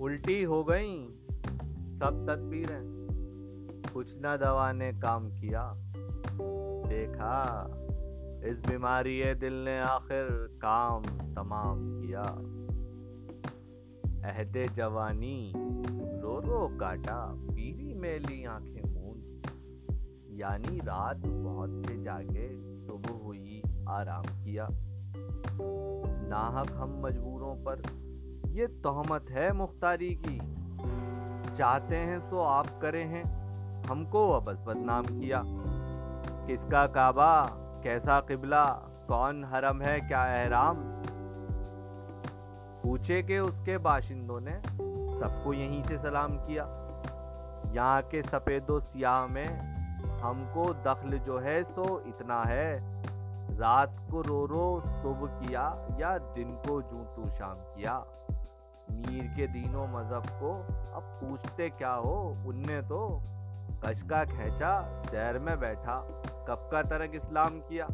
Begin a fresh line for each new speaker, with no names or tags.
उल्टी हो गई, सब तदबीरें कुछ न दवा ने काम किया। देखा, इस बीमारी दिल ने आखिर काम तमाम किया। अहदे जवानी रो रो काटा पीली मेली आँखें मूंद। यानी रात बहुत से जागे सुबह हुई, आराम किया। नाहक हम मजबूरों पर ये तोहमत है मुख्तारी की। चाहते हैं सो आप करे हैं। हमको बस बदनाम किया। किसका काबा? कैसा किबला? कौन हरम है? क्या एहराम? पूछे के उसके बाशिंदों ने सबको यहीं से सलाम किया। यहाँ के सफ़ेदो सियाह में हमको दखल जो है सो इतना है। रात को रो रो सुबह किया या दिन को जू तू शाम किया। मीर के दीनों मज़हब को अब पूछते क्या हो? उनने तो कशका खेचा शहर में बैठा, कब का तरक इस्लाम किया?